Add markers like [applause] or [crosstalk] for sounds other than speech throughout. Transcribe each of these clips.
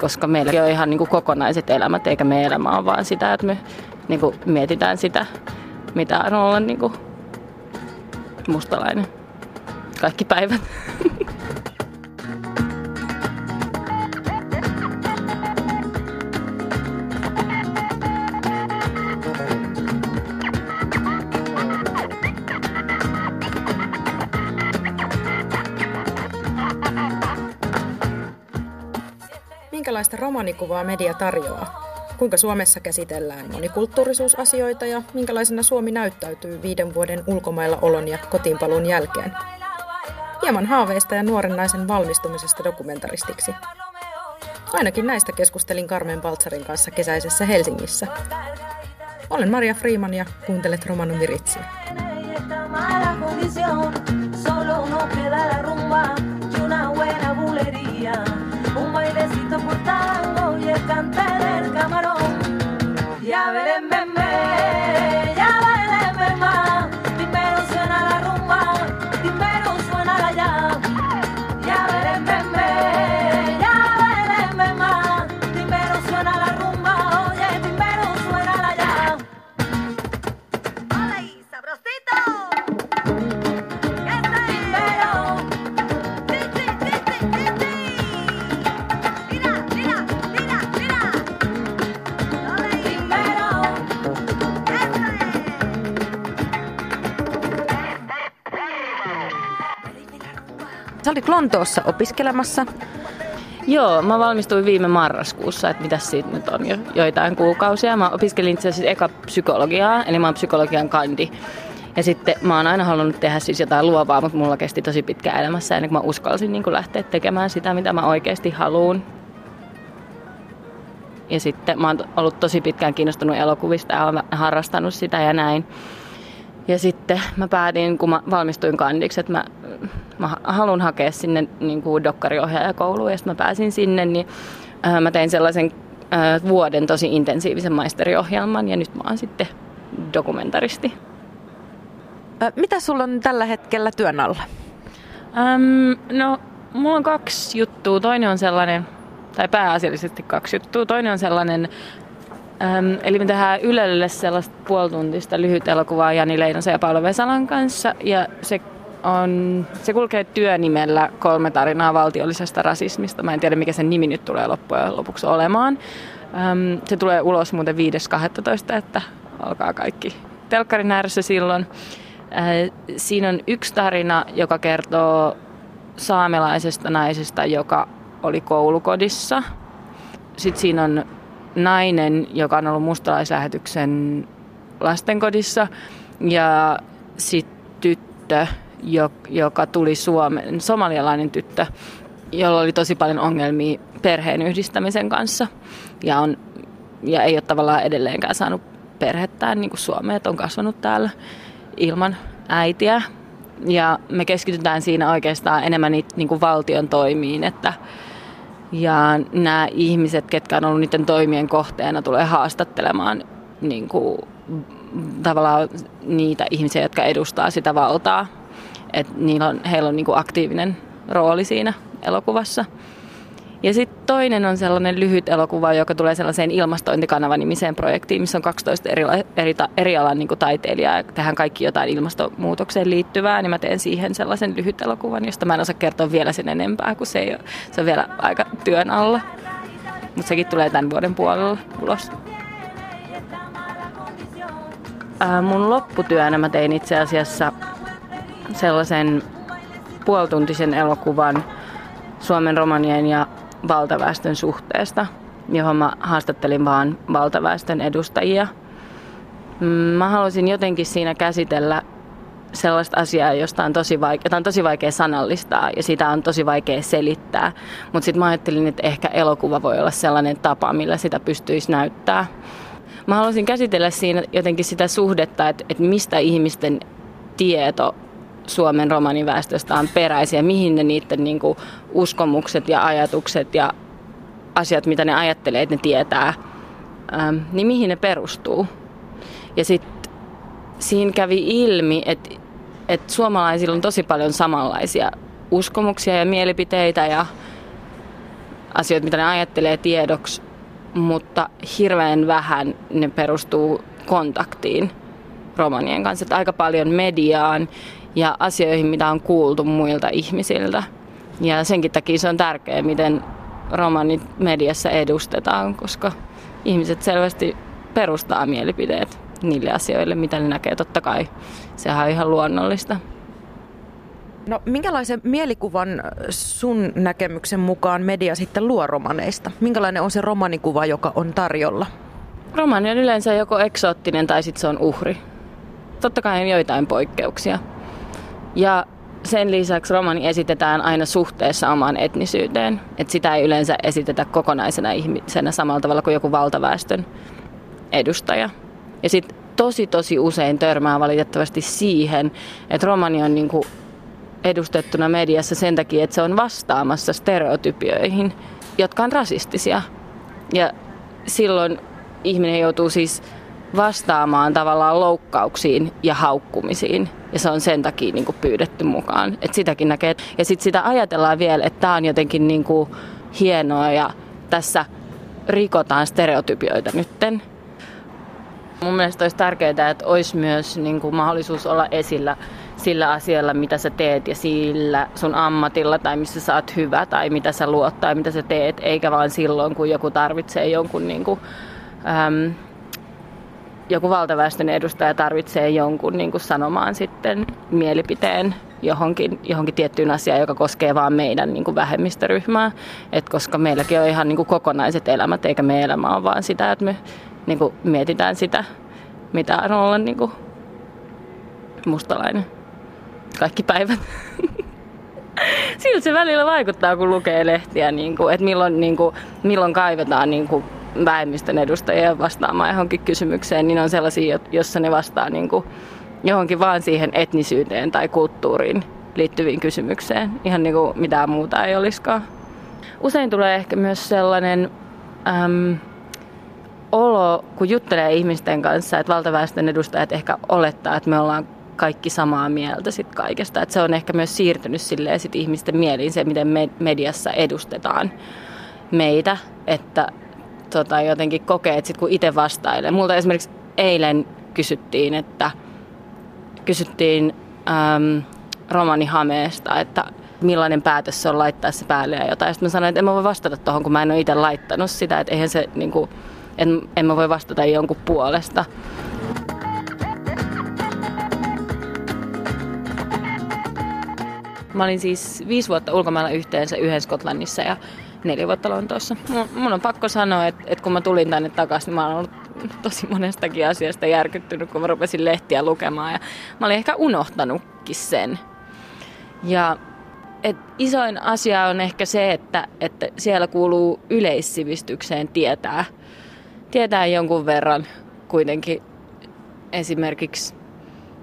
koska meillä on ihan niin kuin kokonaiset elämät, eikä me elämä ole vaan sitä, että me niin kuin mietitään sitä, mitä on olla niin kuin mustalainen kaikki päivät. [laughs] Minkälaista romanikuvaa media tarjoaa? Kuinka Suomessa käsitellään monikulttuurisuusasioita ja minkälaisena Suomi näyttäytyy viiden vuoden ulkomailla olon ja kotiinpaluun jälkeen? Hieman haaveista ja nuoren naisen valmistumisesta dokumentaristiksi. Ainakin näistä keskustelin Carmen Baltsarin kanssa kesäisessä Helsingissä. Olen Maria Freeman ja kuuntelet Romano Miritsiä. un bailecito por tango y necesito portar. Sä olit Lontoossa opiskelemassa. Joo, mä valmistuin viime marraskuussa, että mitä siitä nyt on jo joitain kuukausia. Mä opiskelin itse asiassa eka psykologiaa, eli mä oon psykologian kandi. Ja sitten mä oon aina halunnut tehdä siis jotain luovaa, mutta mulla kesti tosi pitkä elämässä ennen kuin mä uskalsin niin kuin lähteä tekemään sitä, mitä mä oikeasti haluan. Ja sitten mä oon ollut tosi pitkään kiinnostunut elokuvista ja harrastanut sitä ja näin. Ja sitten mä päätin, kun mä valmistuin kandiksi, että mä, mä haluan hakea sinne niin kuin dokkariohjaajakouluun. Ja sitten mä pääsin sinne, niin äh, mä tein sellaisen äh, vuoden tosi intensiivisen maisteriohjelman ja nyt mä oon sitten dokumentaristi. Mitä sulla on tällä hetkellä työn alla? Ähm, no, mulla on kaksi juttua. Toinen on sellainen, tai pääasiallisesti kaksi juttua. Toinen on sellainen Ähm, eli me tehdään Ylelle sellaista puolituntista lyhyt elokuvaa Jani Leinosen ja Paula Vesalan kanssa. Ja se, on, se kulkee työnimellä kolme tarinaa valtiollisesta rasismista. Mä en tiedä, mikä sen nimi nyt tulee loppujen lopuksi olemaan. Ähm, se tulee ulos muuten 5.12., että alkaa kaikki telkkarin ääressä silloin. Äh, siinä on yksi tarina, joka kertoo saamelaisesta naisesta, joka oli koulukodissa. Sitten siinä on nainen, joka on ollut mustalaislähetyksen lastenkodissa ja sitten tyttö, joka tuli Suomen, somalialainen tyttö, jolla oli tosi paljon ongelmia perheen yhdistämisen kanssa ja, on, ja ei ole tavallaan edelleenkään saanut perhettään niin kuin Suomeen, että on kasvanut täällä ilman äitiä. Ja me keskitytään siinä oikeastaan enemmän niitä, niin kuin valtion toimiin, että ja nämä ihmiset, ketkä on ollut niiden toimien kohteena, tulee haastattelemaan niin kuin, tavallaan niitä ihmisiä, jotka edustaa sitä valtaa. Et niillä on, heillä on niin kuin aktiivinen rooli siinä elokuvassa. Ja sitten toinen on sellainen lyhyt elokuva, joka tulee sellaiseen ilmastointikanava-nimiseen projektiin, missä on 12 eri, eri, eri alan niin taiteilijaa ja tehdään kaikki jotain ilmastonmuutokseen liittyvää, niin mä teen siihen sellaisen lyhyt elokuvan, josta mä en osaa kertoa vielä sen enempää, kun se, ei ole, se on vielä aika työn alla. Mutta sekin tulee tämän vuoden puolella ulos. Ää, mun lopputyönä mä tein itse asiassa sellaisen puolituntisen elokuvan Suomen romanien ja valtaväestön suhteesta, johon mä haastattelin vaan valtaväestön edustajia. Mm, mä haluaisin jotenkin siinä käsitellä sellaista asiaa, josta on tosi vaikea, jota on tosi vaikea sanallistaa ja sitä on tosi vaikea selittää. Mutta sitten mä ajattelin, että ehkä elokuva voi olla sellainen tapa, millä sitä pystyisi näyttää. Mä haluaisin käsitellä siinä jotenkin sitä suhdetta, että, että mistä ihmisten tieto Suomen romaniväestöstä on peräisiä, mihin ne niiden niin kuin, uskomukset ja ajatukset ja asiat, mitä ne ajattelee, että ne tietää, ähm, niin mihin ne perustuu. Ja sitten siinä kävi ilmi, että, että suomalaisilla on tosi paljon samanlaisia uskomuksia ja mielipiteitä ja asioita, mitä ne ajattelee tiedoksi, mutta hirveän vähän ne perustuu kontaktiin romanien kanssa. Että aika paljon mediaan ja asioihin, mitä on kuultu muilta ihmisiltä. Ja senkin takia se on tärkeää, miten romanit mediassa edustetaan, koska ihmiset selvästi perustaa mielipiteet niille asioille, mitä ne näkee. Totta kai sehän on ihan luonnollista. No minkälaisen mielikuvan sun näkemyksen mukaan media sitten luo romaneista? Minkälainen on se romanikuva, joka on tarjolla? Romani on yleensä joko eksoottinen tai sitten se on uhri. Totta kai on joitain poikkeuksia. Ja sen lisäksi romani esitetään aina suhteessa omaan etnisyyteen. Et sitä ei yleensä esitetä kokonaisena ihmisenä samalla tavalla kuin joku valtaväestön edustaja. Ja sitten tosi tosi usein törmää valitettavasti siihen, että romani on niinku edustettuna mediassa sen takia, että se on vastaamassa stereotypioihin, jotka on rasistisia. Ja silloin ihminen joutuu siis vastaamaan tavallaan loukkauksiin ja haukkumisiin. Ja se on sen takia niin kuin pyydetty mukaan. Et sitäkin näkee. Ja sitten sitä ajatellaan vielä, että tämä on jotenkin niin kuin hienoa ja tässä rikotaan stereotypioita nytten. Mun mielestä olisi tärkeää, että olisi myös niin kuin mahdollisuus olla esillä sillä asialla, mitä sä teet ja sillä sun ammatilla tai missä sä oot hyvä tai mitä sä luot tai mitä sä teet, eikä vaan silloin, kun joku tarvitsee jonkun niin kuin, äm, joku valtaväestön edustaja tarvitsee jonkun niin kuin sanomaan sitten mielipiteen johonkin, johonkin tiettyyn asiaan, joka koskee vain meidän niin kuin vähemmistöryhmää. Et koska meilläkin on ihan niin kuin kokonaiset elämät, eikä meidän elämä ole vaan sitä, että me niin kuin mietitään sitä, mitä on olla niin kuin mustalainen kaikki päivät. [laughs] Siltä se välillä vaikuttaa, kun lukee lehtiä, niin kuin, että milloin, niin kuin, milloin kaivetaan niin kuin vähemmistön edustajia vastaamaan johonkin kysymykseen, niin on sellaisia, jossa ne vastaa niin kuin johonkin vaan siihen etnisyyteen tai kulttuuriin liittyviin kysymykseen, ihan niin kuin mitään muuta ei olisikaan. Usein tulee ehkä myös sellainen äm, olo, kun juttelee ihmisten kanssa, että valtaväestön edustajat ehkä olettaa, että me ollaan kaikki samaa mieltä sit kaikesta. Et se on ehkä myös siirtynyt silleen sit ihmisten mieliin se, miten me mediassa edustetaan meitä, että tota, jotenkin kokee, että sit kun itse vastailee. Multa esimerkiksi eilen kysyttiin, että kysyttiin äm, Romani Hameesta, että millainen päätös se on laittaa se päälle ja jotain. Sitten mä sanoin, että en mä voi vastata tuohon, kun mä en ole itse laittanut sitä, että eihän se, niin kuin, en, en mä voi vastata jonkun puolesta. Mä olin siis viisi vuotta ulkomailla yhteensä yhden Skotlannissa ja neljä vuotta Lontoossa. Mun on pakko sanoa, että, että kun mä tulin tänne takaisin, niin mä olen ollut tosi monestakin asiasta järkyttynyt, kun mä rupesin lehtiä lukemaan. Ja mä olin ehkä unohtanutkin sen. Ja et isoin asia on ehkä se, että, että siellä kuuluu yleissivistykseen tietää, tietää jonkun verran kuitenkin esimerkiksi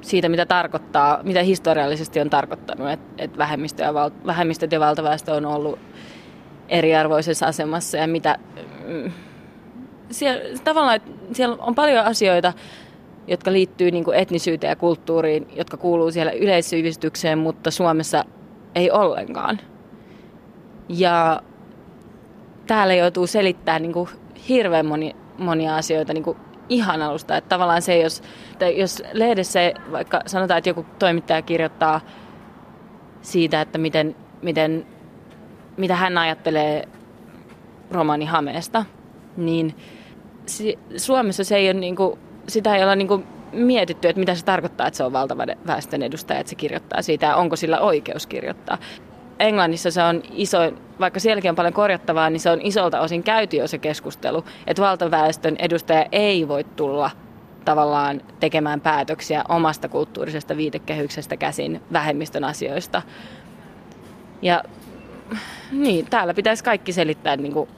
siitä, mitä tarkoittaa, mitä historiallisesti on tarkoittanut, että, val, vähemmistöt ja valtaväestö on ollut eriarvoisessa asemassa ja mitä... Mm, siellä, tavallaan, että siellä on paljon asioita, jotka liittyy niin etnisyyteen ja kulttuuriin, jotka kuuluu siellä yleissivistykseen, mutta Suomessa ei ollenkaan. Ja täällä joutuu selittämään niin hirveän moni, monia asioita niin ihan alusta. Että tavallaan se, jos, jos lehdessä vaikka sanotaan, että joku toimittaja kirjoittaa siitä, että miten, miten, mitä hän ajattelee romani Hameesta, niin Suomessa se ei ole niin kuin, sitä ei ole niin kuin mietitty, että mitä se tarkoittaa, että se on valtaväestön edustaja, että se kirjoittaa siitä ja onko sillä oikeus kirjoittaa. Englannissa se on iso, vaikka sielläkin on paljon korjattavaa, niin se on isolta osin käyty jo se keskustelu, että valtaväestön edustaja ei voi tulla tavallaan tekemään päätöksiä omasta kulttuurisesta viitekehyksestä käsin vähemmistön asioista. Ja niin, täällä pitäisi kaikki selittää niin kuin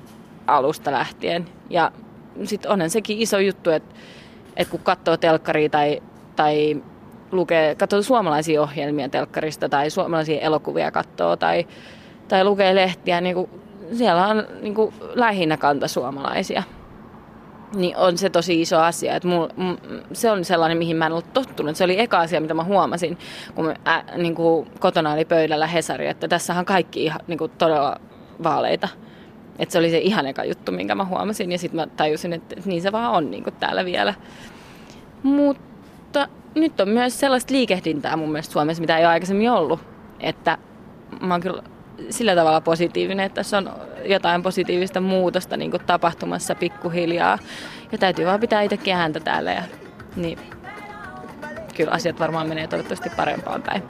alusta lähtien. Ja sitten onhan sekin iso juttu, että, että kun katsoo telkkaria tai, tai lukee, katsoo suomalaisia ohjelmia telkkarista tai suomalaisia elokuvia katsoo tai, tai lukee lehtiä, niin kuin, siellä on niin kuin, lähinnä kanta suomalaisia. Niin on se tosi iso asia. Että mul, se on sellainen, mihin mä en ollut tottunut. Se oli eka asia, mitä mä huomasin, kun mä, ä, niin kuin kotona oli pöydällä Hesari, että tässä on kaikki ihan niin kuin, todella vaaleita. Että se oli se ihan eka juttu, minkä mä huomasin ja sitten mä tajusin, että niin se vaan on niin kuin täällä vielä. Mutta nyt on myös sellaista liikehdintää mun mielestä Suomessa, mitä ei ole aikaisemmin ollut. Että mä oon kyllä sillä tavalla positiivinen, että tässä on jotain positiivista muutosta niin kuin tapahtumassa pikkuhiljaa. Ja täytyy vaan pitää itsekin ääntä täällä. Ja, niin kyllä asiat varmaan menee toivottavasti parempaan päin.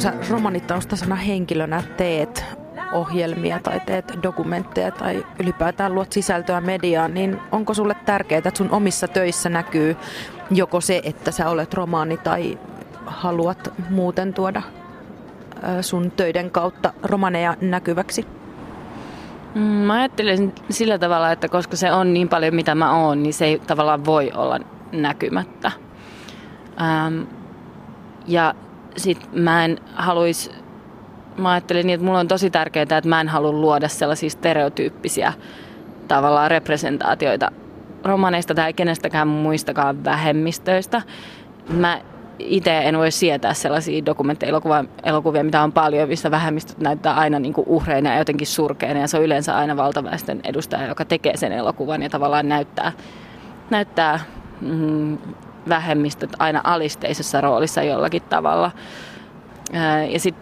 Kun sä romanitaustaisena henkilönä teet ohjelmia tai teet dokumentteja tai ylipäätään luot sisältöä mediaan, niin onko sulle tärkeää, että sun omissa töissä näkyy joko se, että sä olet romaani tai haluat muuten tuoda sun töiden kautta romaneja näkyväksi? Mm, mä ajattelen sillä tavalla, että koska se on niin paljon mitä mä oon, niin se ei tavallaan voi olla näkymättä. Ähm, ja sit mä en haluaisi, mä ajattelin niin, että mulla on tosi tärkeää, että mä en halua luoda sellaisia stereotyyppisiä tavallaan representaatioita romaneista tai kenestäkään muistakaan vähemmistöistä. Mä itse en voi sietää sellaisia dokumentteja-elokuvia, mitä on paljon, missä vähemmistöt näyttää aina niin kuin uhreina ja jotenkin surkeina. Ja se on yleensä aina valtaväestön edustaja, joka tekee sen elokuvan ja tavallaan näyttää, näyttää mm, vähemmistöt aina alisteisessa roolissa jollakin tavalla. Ja sit,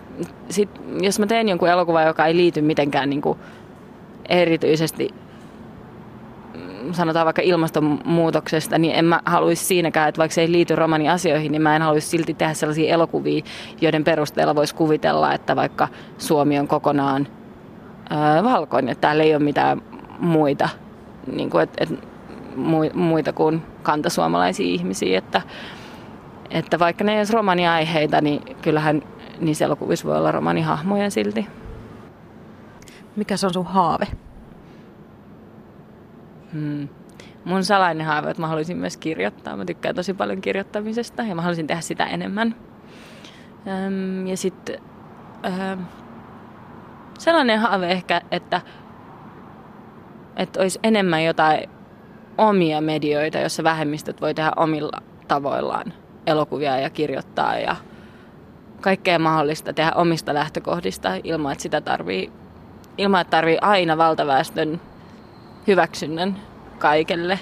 sit, jos mä teen jonkun elokuvan, joka ei liity mitenkään niin kuin erityisesti mm, sanotaan vaikka ilmastonmuutoksesta, niin en mä haluaisi siinäkään, että vaikka se ei liity romaniasioihin, niin mä en haluaisi silti tehdä sellaisia elokuvia, joiden perusteella voisi kuvitella, että vaikka Suomi on kokonaan ää, valkoinen, että täällä ei ole mitään muita, niin kuin, että, että muita kuin kantasuomalaisia ihmisiä, että, että vaikka ne ei olisi romaniaiheita, niin kyllähän niissä elokuvissa voi olla romanihahmoja silti. Mikä se on sun haave? Hmm. Mun salainen haave, että mä haluaisin myös kirjoittaa. Mä tykkään tosi paljon kirjoittamisesta ja mä haluaisin tehdä sitä enemmän. Öm, ja sitten sellainen haave ehkä, että, että olisi enemmän jotain omia medioita, joissa vähemmistöt voi tehdä omilla tavoillaan elokuvia ja kirjoittaa ja kaikkea mahdollista tehdä omista lähtökohdista ilman, että sitä tarvii, ilman, että tarvii aina valtaväestön hyväksynnän kaikelle.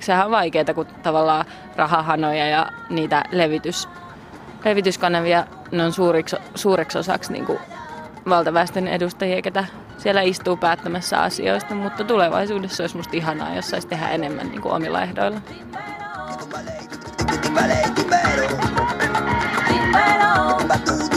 Sehän on vaikeaa, kun tavallaan rahahanoja ja niitä levitys, levityskanavia ne on suuriksi, suureksi osaksi niin kuin valtaväestön edustajia, ketä siellä istuu päättämässä asioista, mutta tulevaisuudessa olisi musta ihanaa, jos saisi tehdä enemmän niin kuin omilla ehdoilla. Dímelo,